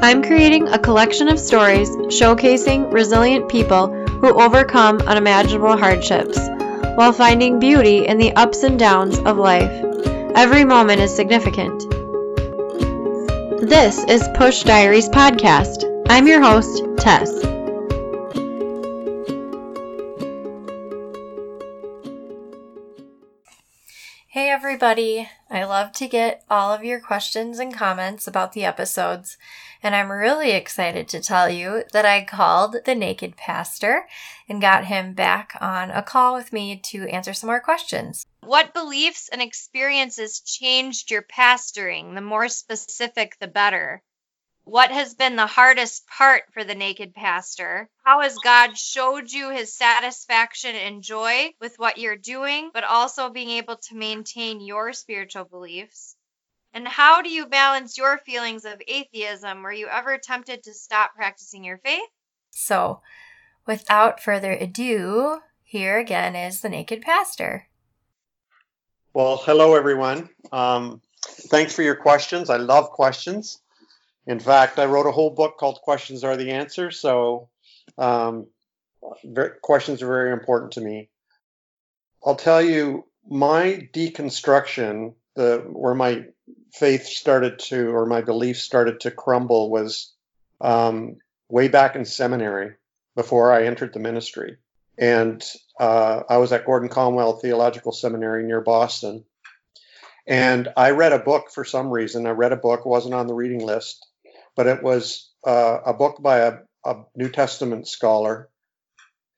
I'm creating a collection of stories showcasing resilient people who overcome unimaginable hardships while finding beauty in the ups and downs of life. Every moment is significant. This is Push Diaries Podcast. I'm your host, Tess. Hey everybody! I love to get all of your questions and comments about the episodes, and I'm really excited to tell you that I called the Naked Pastor and got him back on a call with me to answer some more questions. What beliefs and experiences changed your pastoring? The more specific, the better. What has been the hardest part for the naked pastor? How has God showed you his satisfaction and joy with what you're doing, but also being able to maintain your spiritual beliefs? And how do you balance your feelings of atheism? Were you ever tempted to stop practicing your faith? So, without further ado, here again is the naked pastor. Well, hello everyone. Um, thanks for your questions. I love questions. In fact, I wrote a whole book called Questions Are the Answer. So, um, very, questions are very important to me. I'll tell you, my deconstruction, the where my faith started to, or my beliefs started to crumble, was um, way back in seminary before I entered the ministry. And uh, I was at Gordon Conwell Theological Seminary near Boston. And I read a book for some reason. I read a book, wasn't on the reading list, but it was uh, a book by a, a New Testament scholar,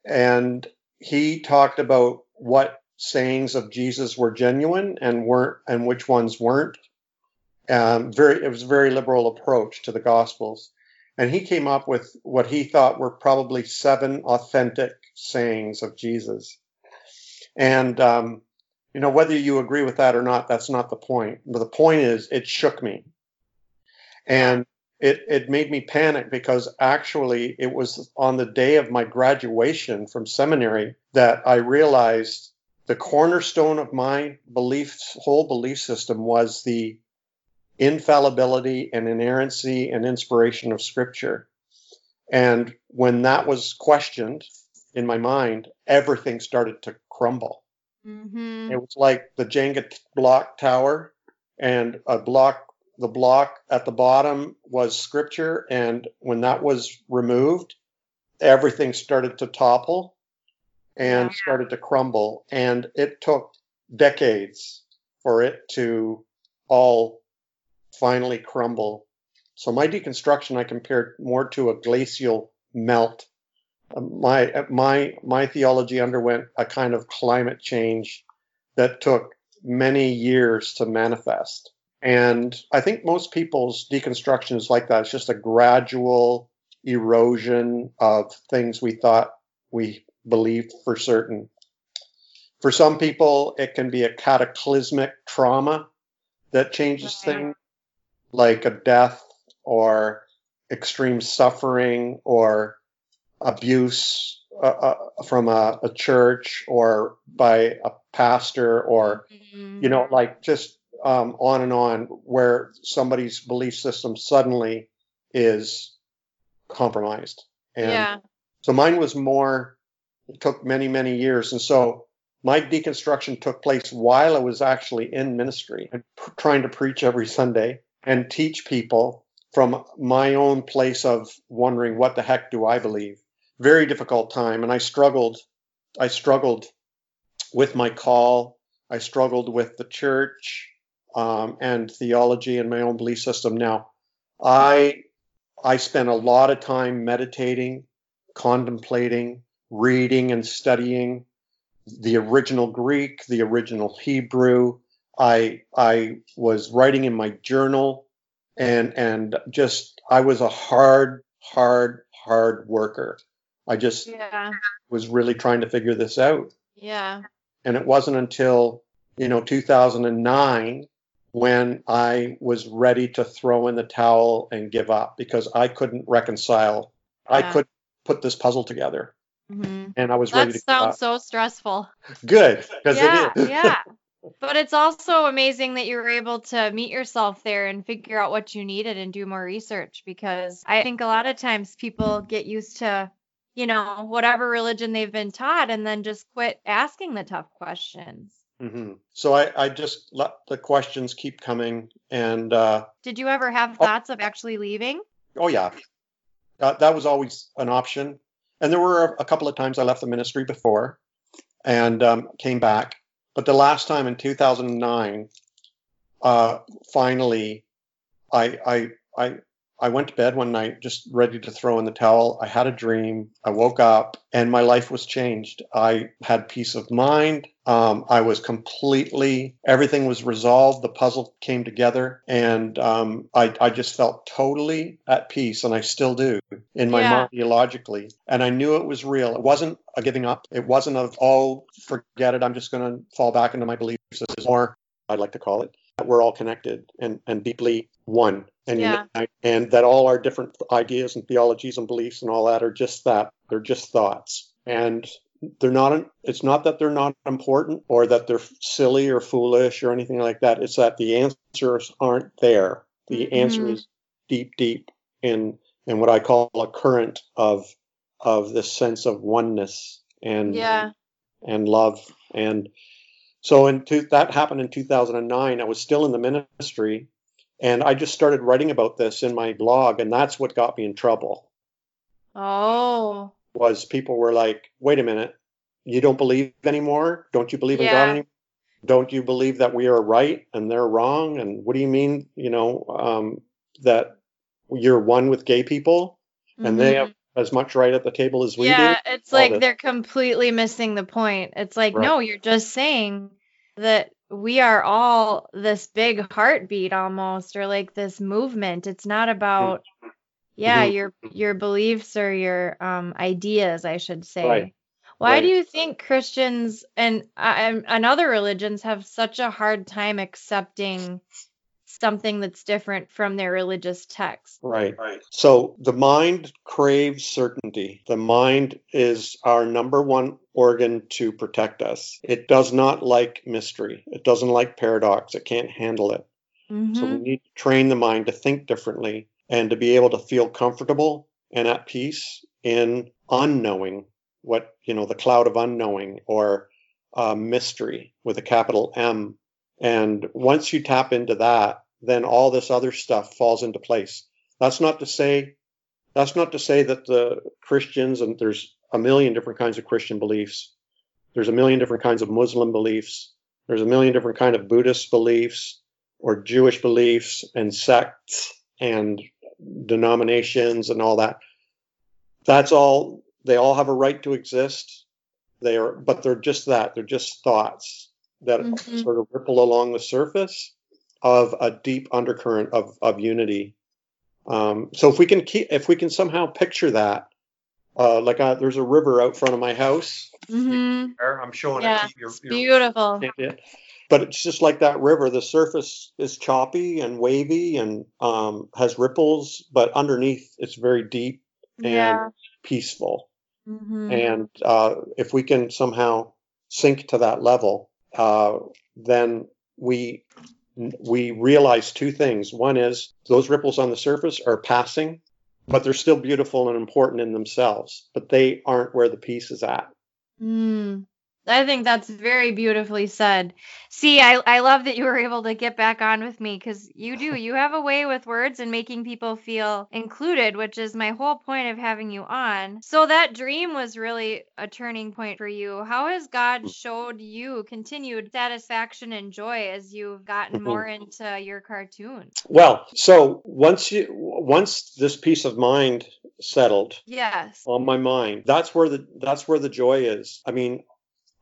and he talked about what sayings of Jesus were genuine and weren't, and which ones weren't. Um, very, it was a very liberal approach to the Gospels, and he came up with what he thought were probably seven authentic sayings of Jesus. And um, you know, whether you agree with that or not, that's not the point. But the point is, it shook me, and it, it made me panic because actually it was on the day of my graduation from seminary that I realized the cornerstone of my belief whole belief system was the infallibility and inerrancy and inspiration of scripture and when that was questioned in my mind everything started to crumble mm-hmm. it was like the jenga block tower and a block the block at the bottom was scripture, and when that was removed, everything started to topple and yeah. started to crumble. And it took decades for it to all finally crumble. So my deconstruction, I compared more to a glacial melt. Um, my my my theology underwent a kind of climate change that took many years to manifest. And I think most people's deconstruction is like that. It's just a gradual erosion of things we thought we believed for certain. For some people, it can be a cataclysmic trauma that changes things, like a death or extreme suffering or abuse uh, uh, from a, a, church or by a pastor or, mm-hmm. you know, like just um, on and on, where somebody's belief system suddenly is compromised. And yeah. so mine was more, it took many, many years. And so my deconstruction took place while I was actually in ministry and pr- trying to preach every Sunday and teach people from my own place of wondering what the heck do I believe. Very difficult time. And I struggled, I struggled with my call. I struggled with the church um, and theology and my own belief system. Now, I I spent a lot of time meditating, contemplating, reading, and studying the original Greek, the original Hebrew. I I was writing in my journal, and and just I was a hard, hard, hard worker. I just yeah. was really trying to figure this out. Yeah. And it wasn't until you know 2009 when I was ready to throw in the towel and give up because I couldn't reconcile. Yeah. I couldn't put this puzzle together. Mm-hmm. And I was that ready to That sounds so stressful. Good, because yeah, it is. yeah. But it's also amazing that you were able to meet yourself there and figure out what you needed and do more research because I think a lot of times people get used to, you know, whatever religion they've been taught and then just quit asking the tough questions. hmm So I, I just let the questions keep coming, and uh, Did you ever have Oh. thoughts of actually leaving? oh yeah, uh, that was always an option. And there were a couple of times I left the ministry before, and um, came back. But the last time in 2009, uh, finally, I, I, I, I went to bed one night just ready to throw in the towel. I had a dream. I woke up and my life was changed. I had peace of mind. Um, I was completely, everything was resolved. The puzzle came together and um, I, I just felt totally at peace and I still do in my Yeah. mind theologically. And I knew it was real. It wasn't a giving up. It wasn't of, oh, forget it. I'm just going to fall back into my beliefs. It's more, I'd like to call it, that we're all connected and, and deeply one. And, Yeah. unite, and that all our different ideas and theologies and beliefs and all that are just that. They're just thoughts. And they're not, it's not that they're not important or that they're silly or foolish or anything like that. It's that the answers aren't there. The answer Mhm. is deep, deep in, in what I call a current of, of this sense of oneness and, Yeah. and love. And so in two, that happened in 2009. I was still in the ministry and I just started writing about this in my blog. And that's what got me in trouble Oh. was people were like, wait a minute, you don't believe anymore? Don't you believe in God anymore? Don't you believe that we are right and they're wrong? And what do you mean, you know, um, that you're one with gay people and they Mhm. have as much right at the table as we yeah, do? Yeah, it's All like this. they're completely missing the point. It's like, Right. no, you're just saying that we are all this big heartbeat almost, or like this movement. It's not about, yeah, Mhm. your your beliefs or your um ideas, I should say. Right. Why Right. do you think Christians and uh, and and other religions have such a hard time accepting something that's different from their religious text? Right. Right. So the mind craves certainty. The mind is our number one organ to protect us. It does not like mystery. It doesn't like paradox. It can't handle it. So we Mhm. need to train the mind to think differently and to be able to feel comfortable and at peace in unknowing what, you know, the cloud of unknowing or uh, mystery with a capital M. And once you tap into that, then all this other stuff falls into place. That's not to say, that's not to say that the Christians, and there's a million different kinds of Christian beliefs. There's a million different kinds of Muslim beliefs. There's a million different kind of Buddhist beliefs or Jewish beliefs and sects and denominations and all that. That's all. They all have a right to exist. They are, but they're just that. They're just thoughts that Mhm. sort of ripple along the surface of a deep undercurrent of of unity. Um, so if we can keep, if we can somehow picture that, uh, like uh there's a river out front of my house. Mhm. I'm showing Yeah, it. You're- it's you're- beautiful. it. But it's just like that river. The surface is choppy and wavy and um, has ripples, but underneath it's very deep and Yeah. peaceful. Mhm. And uh, if we can somehow sink to that level, uh, then we we realize two things. One is those ripples on the surface are passing, but they're still beautiful and important in themselves. But they aren't where the peace is at. Mm. I think that's very beautifully said. See, I, I love that you were able to get back on with me because you do. You have a way with words and making people feel included, which is my whole point of having you on. So, that dream was really a turning point for you. How has God showed you continued satisfaction and joy as you've gotten Mhm. more into your cartoon? Well, so once you once this peace of mind settled, Yes. on my mind. That's where the that's where the joy is. I mean,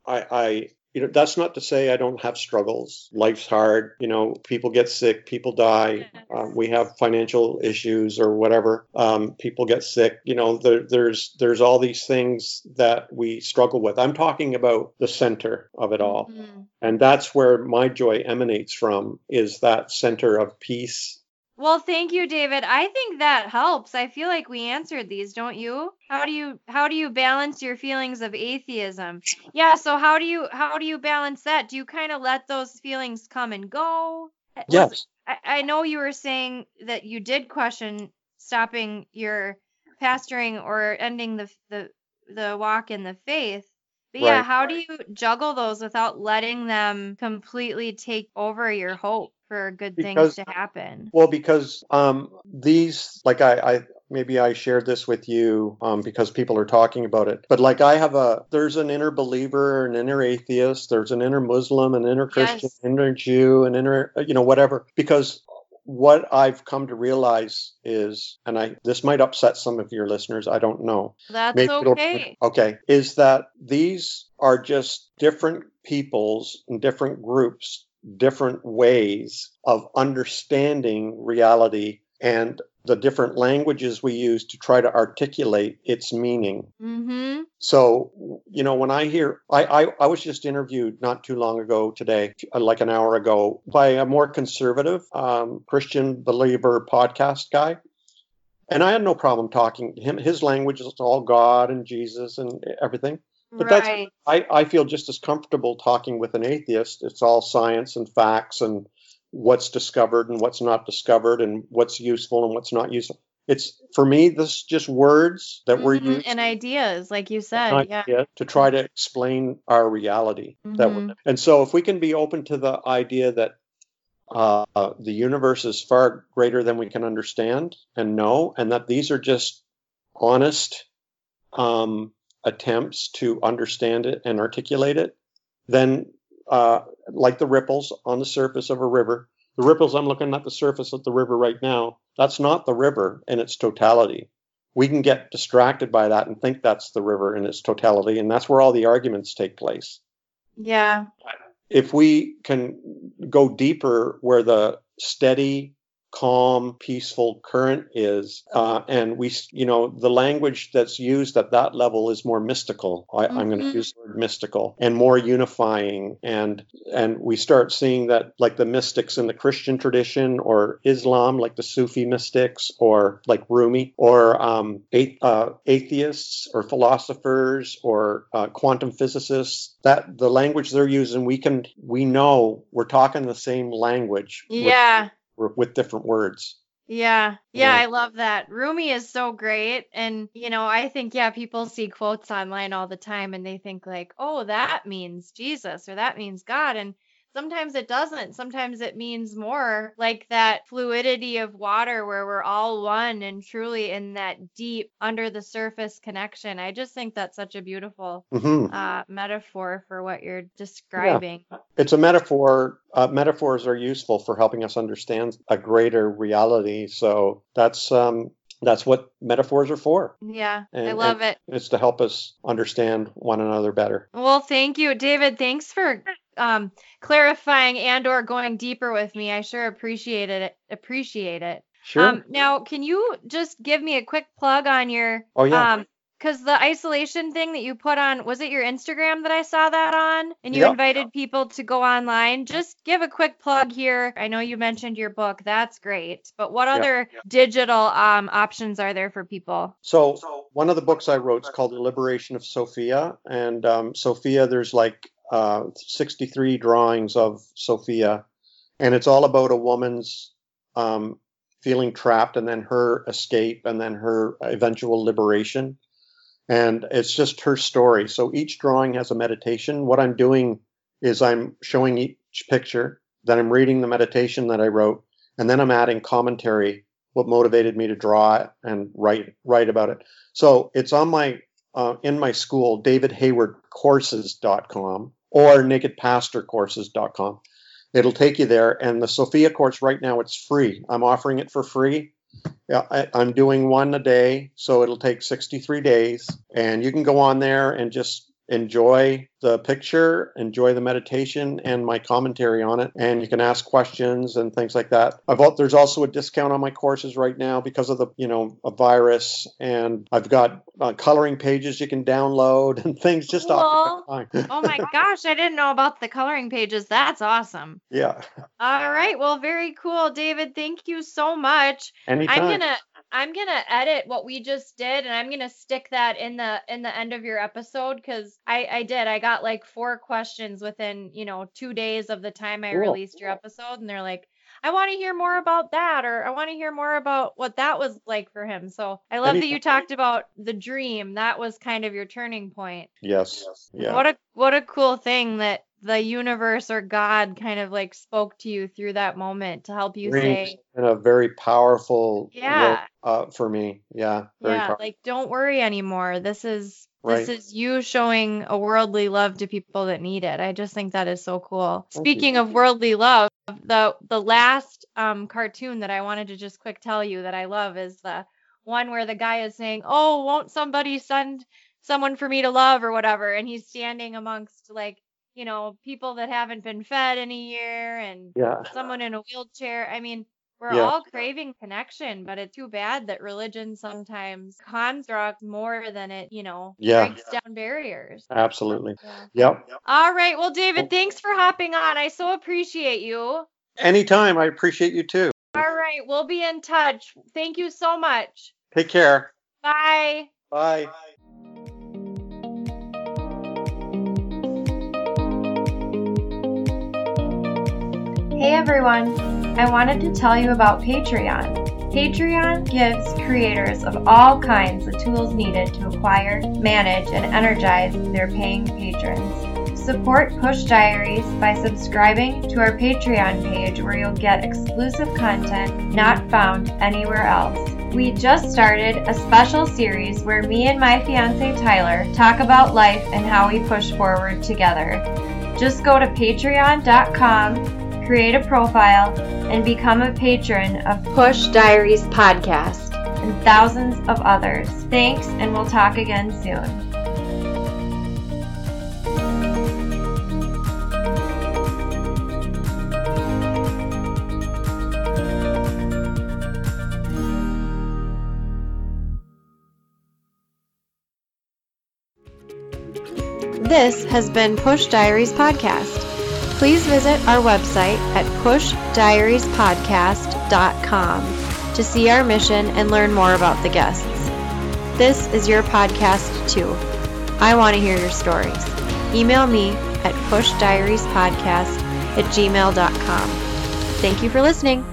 I I you know that's not to say I don't have struggles. Life's hard. You know, people get sick, people die. Uh, we have financial issues or whatever. Um, people get sick. You know, there, there's there's all these things that we struggle with. I'm talking about the center of it all, Mhm. and that's where my joy emanates from. Is that center of peace Well, thank you, David. I think that helps. I feel like we answered these, don't you? How do you how do you balance your feelings of atheism? Yeah, so how do you how do you balance that? Do you kind of let those feelings come and go? Eh, yes. I, I know you were saying that you did question stopping your pastoring or ending the the the walk in the faith. But yeah, Right. how do you juggle those without letting them completely take over your hope for good Because- things to happen? Well, because um, these, like I, I, maybe I shared this with you um, because people are talking about it. But like I have a, there's an inner believer, an inner atheist, there's an inner Muslim, an inner Christian, Yes. inner Jew, an inner, you know, whatever. Because what I've come to realize is, and I, this might upset some of your listeners, I don't know. That's Maybe okay. Okay, is that these are just different peoples and different groups, different ways of understanding reality and the different languages we use to try to articulate its meaning. Mm-hmm. So, you know, when I hear, I, I, I was just interviewed not too long ago today, uh, like an hour ago, by a more conservative um, Christian believer podcast guy. And I had no problem talking to him. His language is all God and Jesus and everything. But that's- I, I feel just as comfortable talking with an atheist. It's all science and facts and what's discovered and what's not discovered and what's useful and what's not useful. It's for me, this is just words that we're Mhm, using and ideas, like you said. Yeah. to try to explain our reality. That we're, and so, if we can be open to the idea that uh, the universe is far greater than we can understand and know, and that these are just honest um, attempts to understand it and articulate it, then, uh, like the ripples on the surface of a river, the ripples I'm looking at the surface of the river right now, that's not the river in its totality. We can get distracted by that and think that's the river in its totality and that's where all the arguments take place. Yeah. if we can go deeper where the steady calm peaceful current is uh, and we you know the language that's used at that level is more mystical I, i'm going Mhm. to use the word mystical and more unifying and and we start seeing that like the mystics in the christian tradition or islam like the sufi mystics or like rumi or um, uh, atheists or philosophers or uh, quantum physicists that the language they're using we can we know we're talking the same language Yeah. with, different words Yeah. Yeah, Yeah. I love that. Rumi is so great. And, you know, I think, yeah, people see quotes online all the time and they think, like, oh, that means Jesus or that means God. And sometimes it doesn't. Sometimes it means more like that fluidity of water where we're all one and truly in that deep under the surface connection. I just think that's such a beautiful hmm uh, metaphor for what you're describing. it's a metaphor uh, metaphors are useful for helping us understand a greater reality so that's um, that's what metaphors are for Yeah, I love it. it's to help us understand one another better Well, thank you, David. Thanks for um, clarifying and or going deeper with me. I sure appreciated it. Appreciate it. sure Um, now, can you just give me a quick plug on your oh yeah um, because the isolation thing that you put on was it your Instagram that I saw that on, and you Yep. invited people to go online. Just give a quick plug here. I know you mentioned your book. That's great. But what Yeah. other digital um options are there for people? So one of the books I wrote is called The Liberation of Sophia, and um, Sophia, there's like uh, 63 drawings of Sophia, and it's all about a woman's um, feeling trapped, and then her escape, and then her eventual liberation, and it's just her story. So each drawing has a meditation. What I'm doing is I'm showing each picture, then I'm reading the meditation that I wrote, and then I'm adding commentary what motivated me to draw it and write write about it. So it's on my uh, in my school, davidhaywardcourses.com or nakedpastorcourses.com. It'll take you there. And the Sophia course right now, it's free. I'm offering it for free. Yeah, I, I'm doing one a day, so it'll take 63 days, and you can go on there and just enjoy the picture, enjoy the meditation and my commentary on it. And you can ask questions and things like that. I've, there's also a discount on my courses right now because of the, you know, a virus. And I've got uh, coloring pages you can download and things just Cool. off. Oh my gosh, I didn't know about the coloring pages. That's awesome. yeah. All right. Well, very cool, David. Thank you so much. Anytime. I'm gonna I'm gonna edit what we just did and I'm gonna stick that in the in the end of your episode because I I did I got like four questions within you know two days of the time I Cool. released your episode and they're like I want to hear more about that or I want to hear more about what that was like for him. So I love that you talked about the dream. That was kind of your turning point. yes. Yeah. What a what a cool thing that the universe or God kind of like spoke to you through that moment to help you Dreams say been a very powerful Yeah. uh, for me. Yeah. Very yeah, powerful. like don't worry anymore. This is Right. this is you showing a worldly love to people that need it. I just think that is so cool. Thank you. Speaking of worldly love, the the last um cartoon that I wanted to just quick tell you that I love is the one where the guy is saying, "Oh, won't somebody send someone for me to love or whatever?" and he's standing amongst like, you know, people that haven't been fed in a year and yeah. someone in a wheelchair. I mean, we're Yeah. all craving connection, but it's too bad that religion sometimes constructs more than it, you know, Yeah. breaks down barriers. Absolutely. Yeah. Yep. All right. Well, David, thanks for hopping on. I so appreciate you. Anytime. I appreciate you too. All right. We'll be in touch. Thank you so much. Take care. Bye. Bye. Hey everyone! I wanted to tell you about Patreon. Patreon gives creators of all kinds the tools needed to acquire, manage, and energize their paying patrons. Support Push Diaries by subscribing to our Patreon page where you'll get exclusive content not found anywhere else. We just started a special series where me and my fiance Tyler talk about life and how we push forward together. Just go to patreon.com, create a profile, and become a patron of Push Diaries Podcast and thousands of others. Thanks, and we'll talk again soon. This has been Push Diaries Podcast. Please visit our website at pushdiariespodcast.com to see our mission and learn more about the guests. This is your podcast too. I want to hear your stories. Email me at pushdiariespodcast at gmail.com. Thank you for listening.